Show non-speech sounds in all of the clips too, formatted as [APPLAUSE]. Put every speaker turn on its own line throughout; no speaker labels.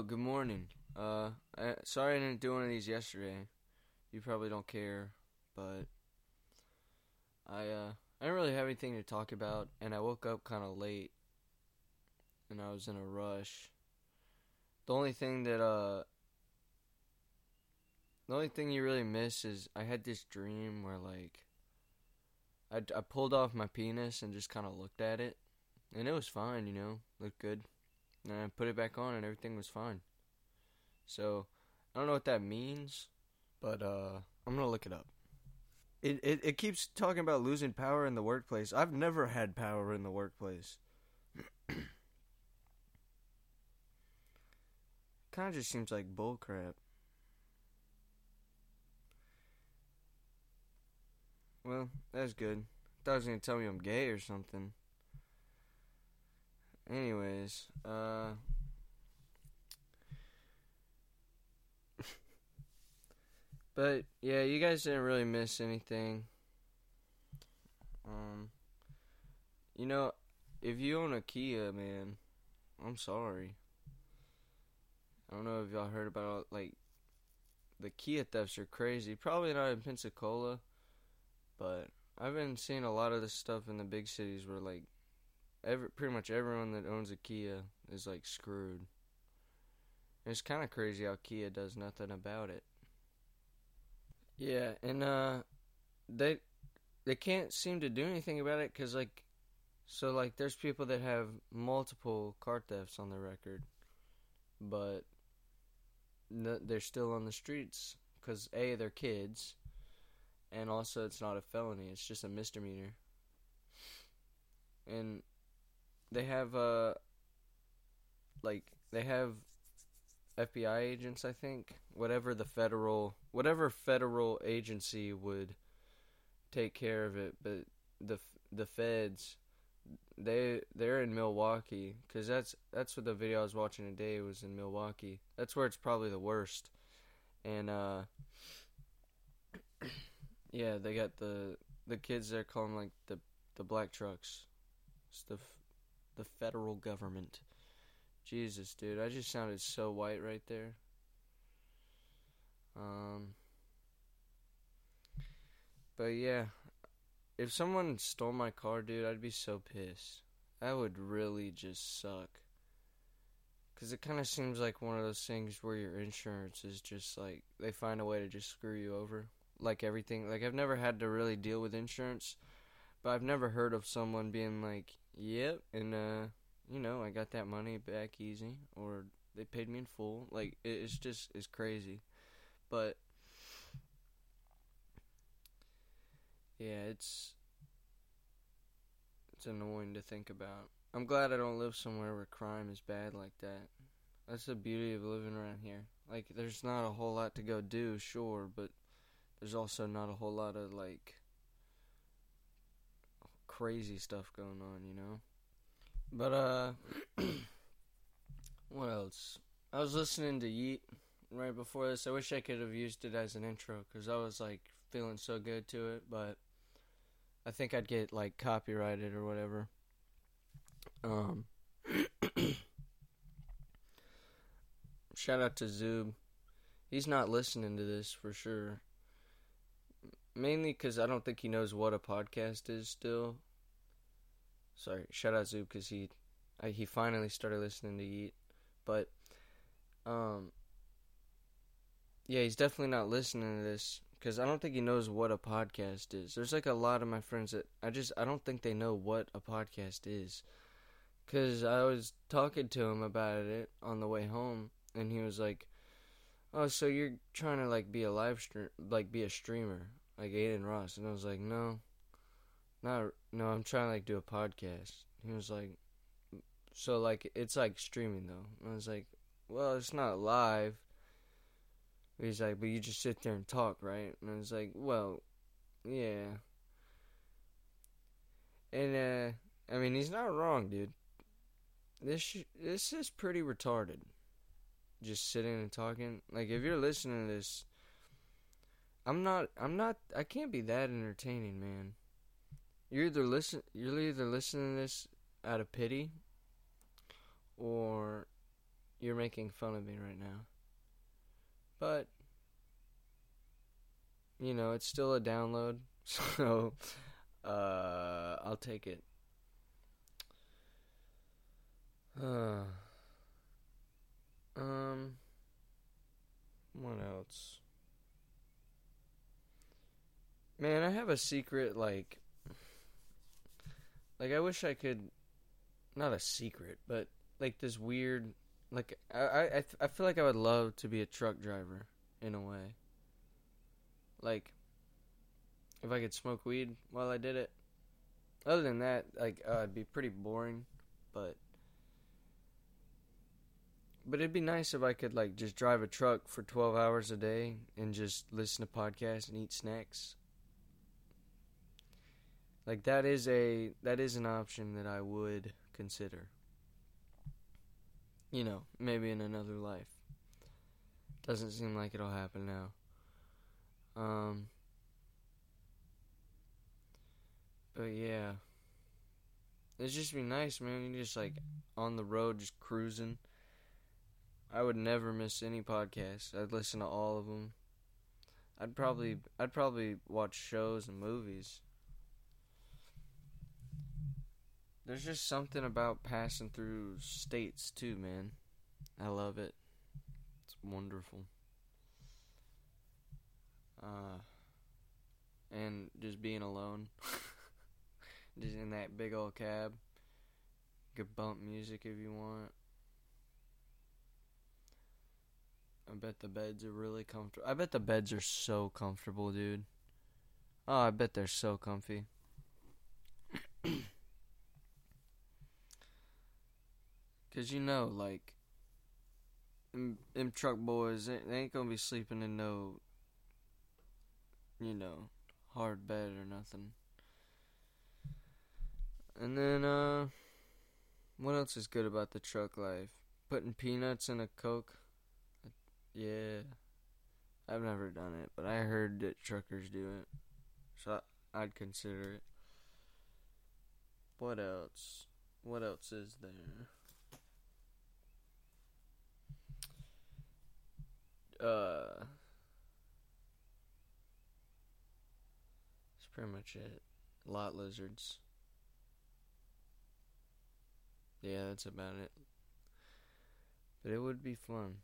Yo, good morning. Uh, I, sorry I didn't do one of these yesterday. You probably don't care, but I uh I didn't really have anything to talk about, and I woke up kind of late, and I was in a rush. The only thing that uh the only thing you really miss is I had this dream where like I I pulled off my penis and just kind of looked at it, and it was fine, you know, looked good. And I put it back on and everything was fine. So I don't know what that means, but uh, I'm gonna look it up. It, it it keeps talking about losing power in the workplace. I've never had power in the workplace. [COUGHS] kind of just seems like bullcrap. Well, that's good. Thought it was gonna tell me I'm gay or something. Anyways, uh. but yeah, you guys didn't really miss anything. Um, you know, if you own a Kia, man, I'm sorry. I don't know if y'all heard about like the Kia thefts are crazy. Probably not in Pensacola, but I've been seeing a lot of this stuff in the big cities where like every pretty much everyone that owns a Kia is like screwed. It's kind of crazy how Kia does nothing about it. Yeah, and uh they they can't seem to do anything about it cuz like so like there's people that have multiple car thefts on their record, but they're still on the streets cuz A they're kids and also it's not a felony, it's just a misdemeanor. And they have uh like they have FBI agents, I think. Whatever the federal whatever federal agency would take care of it, but the the feds they they're in Milwaukee cuz that's that's what the video I was watching today was in Milwaukee. That's where it's probably the worst. And uh [COUGHS] yeah, they got the the kids there call them like the the black trucks. It's the the federal government. Jesus, dude, I just sounded so white right there. Um, but yeah, if someone stole my car, dude, I'd be so pissed. That would really just suck. Cause it kind of seems like one of those things where your insurance is just like they find a way to just screw you over. Like everything. Like I've never had to really deal with insurance, but I've never heard of someone being like, "Yep," and uh, you know, I got that money back easy, or they paid me in full. Like it's just it's crazy, but yeah, it's it's annoying to think about. I'm glad I don't live somewhere where crime is bad like that. That's the beauty of living around here. Like, there's not a whole lot to go do, sure, but there's also not a whole lot of like crazy stuff going on, you know. But uh, [CLEARS THROAT] what else? I was listening to Yeat right before this. I wish I could have used it as an intro because I was like feeling so good to it, but I think I'd get like copyrighted or whatever. Um, [CLEARS THROAT] shout out to Zoob. He's not listening to this for sure. Mainly because I don't think he knows what a podcast is still. Sorry, shout out Zoob because he, he finally started listening to Yeat, but, um, yeah, he's definitely not listening to this because I don't think he knows what a podcast is. There's like a lot of my friends that I just I don't think they know what a podcast is. Cause I was talking to him about it on the way home, and he was like, "Oh, so you're trying to like be a live stream, like be a streamer, like Adin Ross?" And I was like, "No, not no. I'm trying to like do a podcast." He was like, "So like it's like streaming though?" And I was like, "Well, it's not live." He's like, "But you just sit there and talk, right?" And I was like, "Well, yeah." And uh, I mean, he's not wrong, dude. This sh- this is pretty retarded. Just sitting and talking. Like if you're listening to this, I'm not. I'm not. I can't be that entertaining, man. You're either listen. You're either listening to this out of pity, or you're making fun of me right now. But you know, it's still a download, [LAUGHS] so uh, I'll take it. Uh, [SIGHS] um, what else? Man, I have a secret like like I wish I could not a secret, but like this weird like I I I feel like I would love to be a truck driver in a way. Like if I could smoke weed while I did it. Other than that, like uh, it'd be pretty boring, but but it'd be nice if I could like just drive a truck for 12 hours a day and just listen to podcasts and eat snacks. Like that is a that is an option that I would consider. You know, maybe in another life. Doesn't seem like it'll happen now. Um But yeah. It'd just be nice, man. You just like on the road just cruising. I would never miss any podcast. I'd listen to all of them. I'd probably I'd probably watch shows and movies. There's just something about passing through states too, man. I love it. It's wonderful. Uh, and just being alone, [LAUGHS] just in that big old cab. You could bump music if you want. I bet the beds are really comfortable. I bet the beds are so comfortable, dude. Oh, I bet they're so comfy. [CLEARS THROAT] Cause you know, like, them, them truck boys, they, ain't gonna be sleeping in no, you know, hard bed or nothing. And then, uh, what else is good about the truck life? Putting peanuts in a Coke? Yeah. I've never done it, but I heard that truckers do it. So I'd consider it. What else? What else is there? Uh that's pretty much it. A lot lizards. Yeah, that's about it. But it would be fun.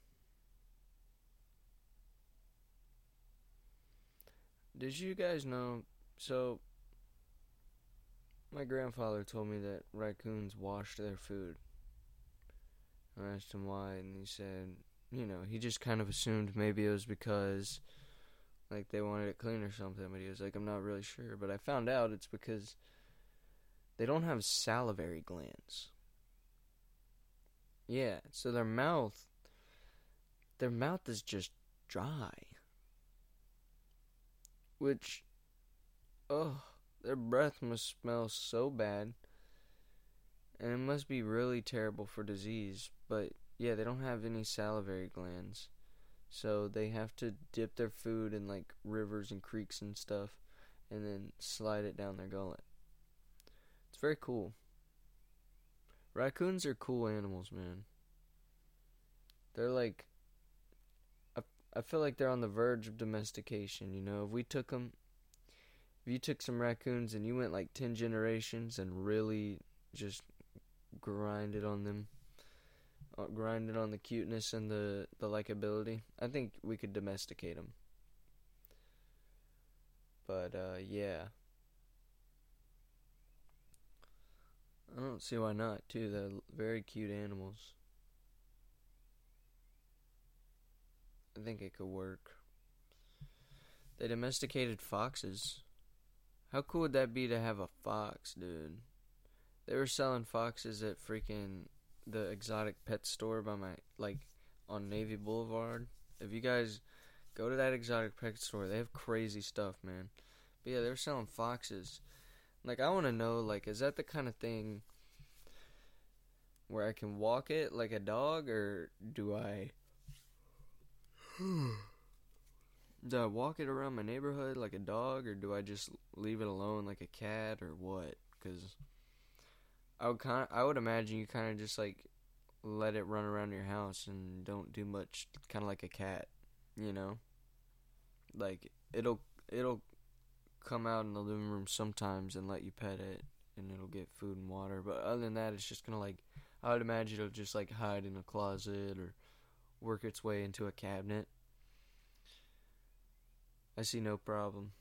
Did you guys know? So, my grandfather told me that raccoons wash their food. I asked him why, and he said you know, he just kind of assumed maybe it was because like they wanted it clean or something, but he was like, I'm not really sure. But I found out it's because they don't have salivary glands. Yeah, so their mouth their mouth is just dry. Which oh, their breath must smell so bad. And it must be really terrible for disease, but yeah, they don't have any salivary glands. So they have to dip their food in like rivers and creeks and stuff and then slide it down their gullet. It's very cool. Raccoons are cool animals, man. They're like I, I feel like they're on the verge of domestication, you know. If we took them if you took some raccoons and you went like 10 generations and really just grinded on them grinding on the cuteness and the the likability. I think we could domesticate them. But uh, yeah, I don't see why not. Too, they're very cute animals. I think it could work. They domesticated foxes. How cool would that be to have a fox, dude? They were selling foxes at freaking the exotic pet store by my like on Navy Boulevard. If you guys go to that exotic pet store, they have crazy stuff, man. But yeah, they're selling foxes. Like I want to know, like, is that the kind of thing where I can walk it like a dog, or do I? [SIGHS] do I walk it around my neighborhood like a dog, or do I just leave it alone like a cat, or what? Because I would kind I would imagine you kind of just like let it run around your house and don't do much kind of like a cat, you know? Like it'll it'll come out in the living room sometimes and let you pet it and it'll get food and water, but other than that it's just to like I would imagine it'll just like hide in a closet or work its way into a cabinet. I see no problem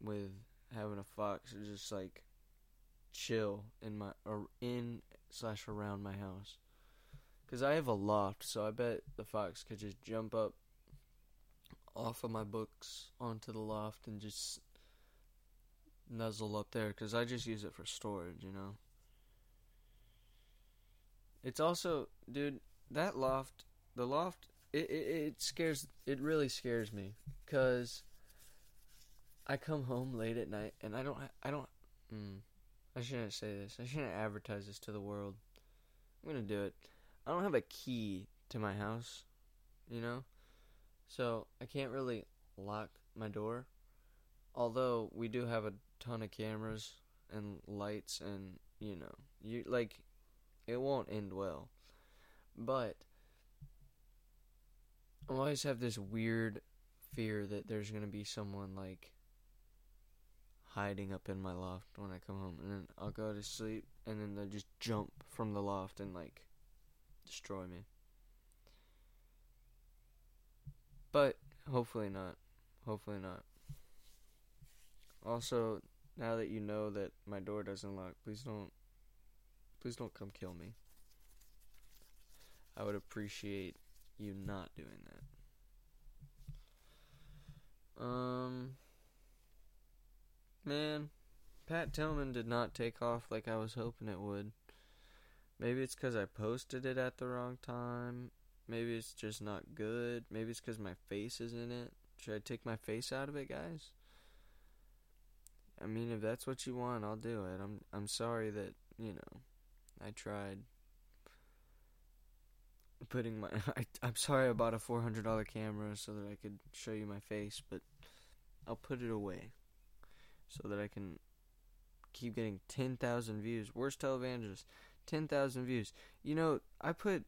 with having a fox just like chill in my or in slash around my house. Cause I have a loft, so I bet the fox could just jump up off of my books onto the loft and just nuzzle up there. Cause I just use it for storage, you know. It's also, dude, that loft, the loft, it, it, it scares, it really scares me. Cause I come home late at night and I don't, I don't, mm, I shouldn't say this. I shouldn't advertise this to the world. I'm gonna do it. I don't have a key to my house, you know? So I can't really lock my door. Although we do have a ton of cameras and lights and you know, you like it won't end well. But I always have this weird fear that there's gonna be someone like hiding up in my loft when I come home, and then I'll go to sleep, and then they'll just jump from the loft and like destroy me. But hopefully not. Hopefully not. Also, now that you know that my door doesn't lock, please don't please don't come kill me. I would appreciate you not doing that. Um Man, Pat Tillman did not take off like I was hoping it would. Maybe it's because I posted it at the wrong time. Maybe it's just not good. Maybe it's because my face is in it. Should I take my face out of it, guys? I mean, if that's what you want, I'll do it. I'm I'm sorry that you know I tried putting my. [LAUGHS] I, I'm sorry I bought a four hundred dollar camera so that I could show you my face, but I'll put it away so that I can keep getting 10,000 views. Worst televangelist, 10,000 views. You know, I put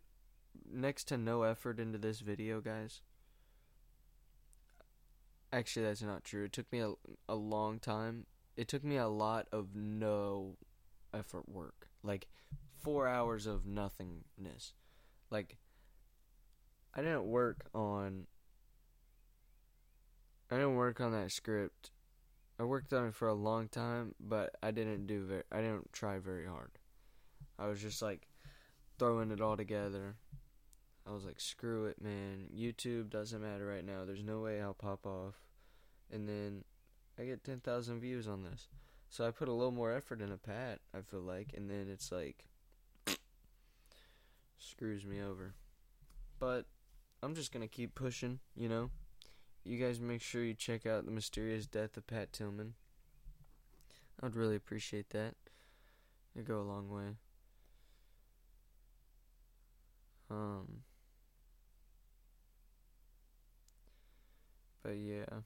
next to no effort into this video, guys. Actually, that's not true. It took me a, a long time. It took me a lot of no effort work. Like, four hours of nothingness. Like, I didn't work on. I didn't work on that script I worked on it for a long time, but I didn't do very. I didn't try very hard. I was just like throwing it all together. I was like, screw it, man. YouTube doesn't matter right now. There's no way I'll pop off. And then I get 10,000 views on this. So I put a little more effort in a pat, I feel like. And then it's like, [SNIFFS] screws me over. But I'm just going to keep pushing, you know? You guys make sure you check out the mysterious death of Pat Tillman. I'd really appreciate that. It'd go a long way. Um, but yeah,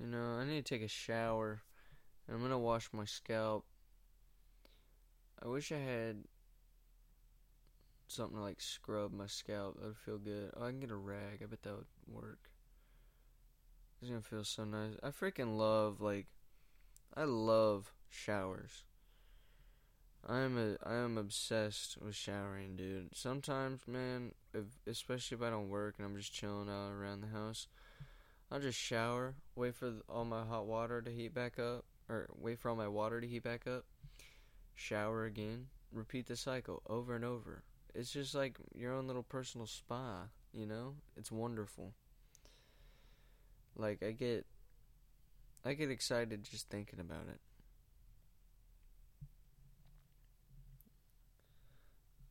you know, I need to take a shower. I'm gonna wash my scalp. I wish I had something to like scrub my scalp. That would feel good. Oh, I can get a rag. I bet that would work. It's gonna feel so nice. I freaking love like, I love showers. I am a I am obsessed with showering, dude. Sometimes, man, if, especially if I don't work and I'm just chilling out around the house, I'll just shower, wait for all my hot water to heat back up, or wait for all my water to heat back up, shower again, repeat the cycle over and over it's just like your own little personal spa, you know? It's wonderful. Like I get I get excited just thinking about it.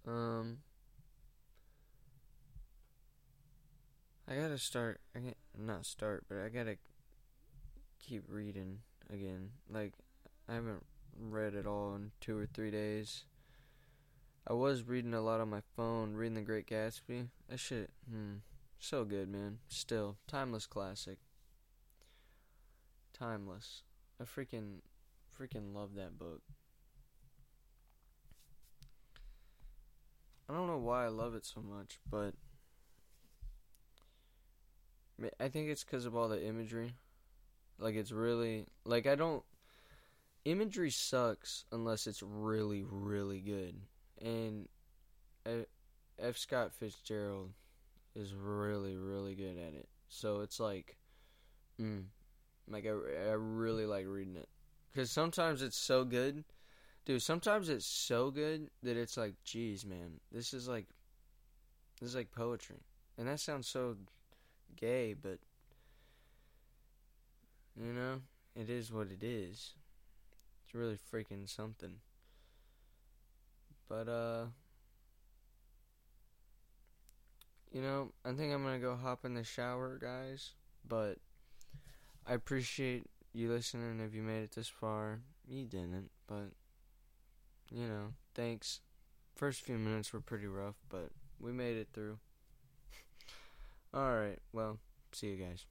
Um I gotta start I can't not start, but I gotta keep reading again. Like I haven't read it all in two or three days. I was reading a lot on my phone, reading The Great Gatsby. That shit, hmm, so good, man. Still, timeless classic. Timeless. I freaking, freaking love that book. I don't know why I love it so much, but I think it's because of all the imagery. Like it's really like I don't imagery sucks unless it's really really good. And F. Scott Fitzgerald is really really good at it. So it's like mm, like I I really like reading it cuz sometimes it's so good. Dude, sometimes it's so good that it's like, geez, man, this is like, this is like poetry, and that sounds so gay, but you know, it is what it is. It's really freaking something. But, uh, you know, I think I'm gonna go hop in the shower, guys. But I appreciate you listening if you made it this far. You didn't, but, you know, thanks. First few minutes were pretty rough, but we made it through. [LAUGHS] Alright, well, see you guys.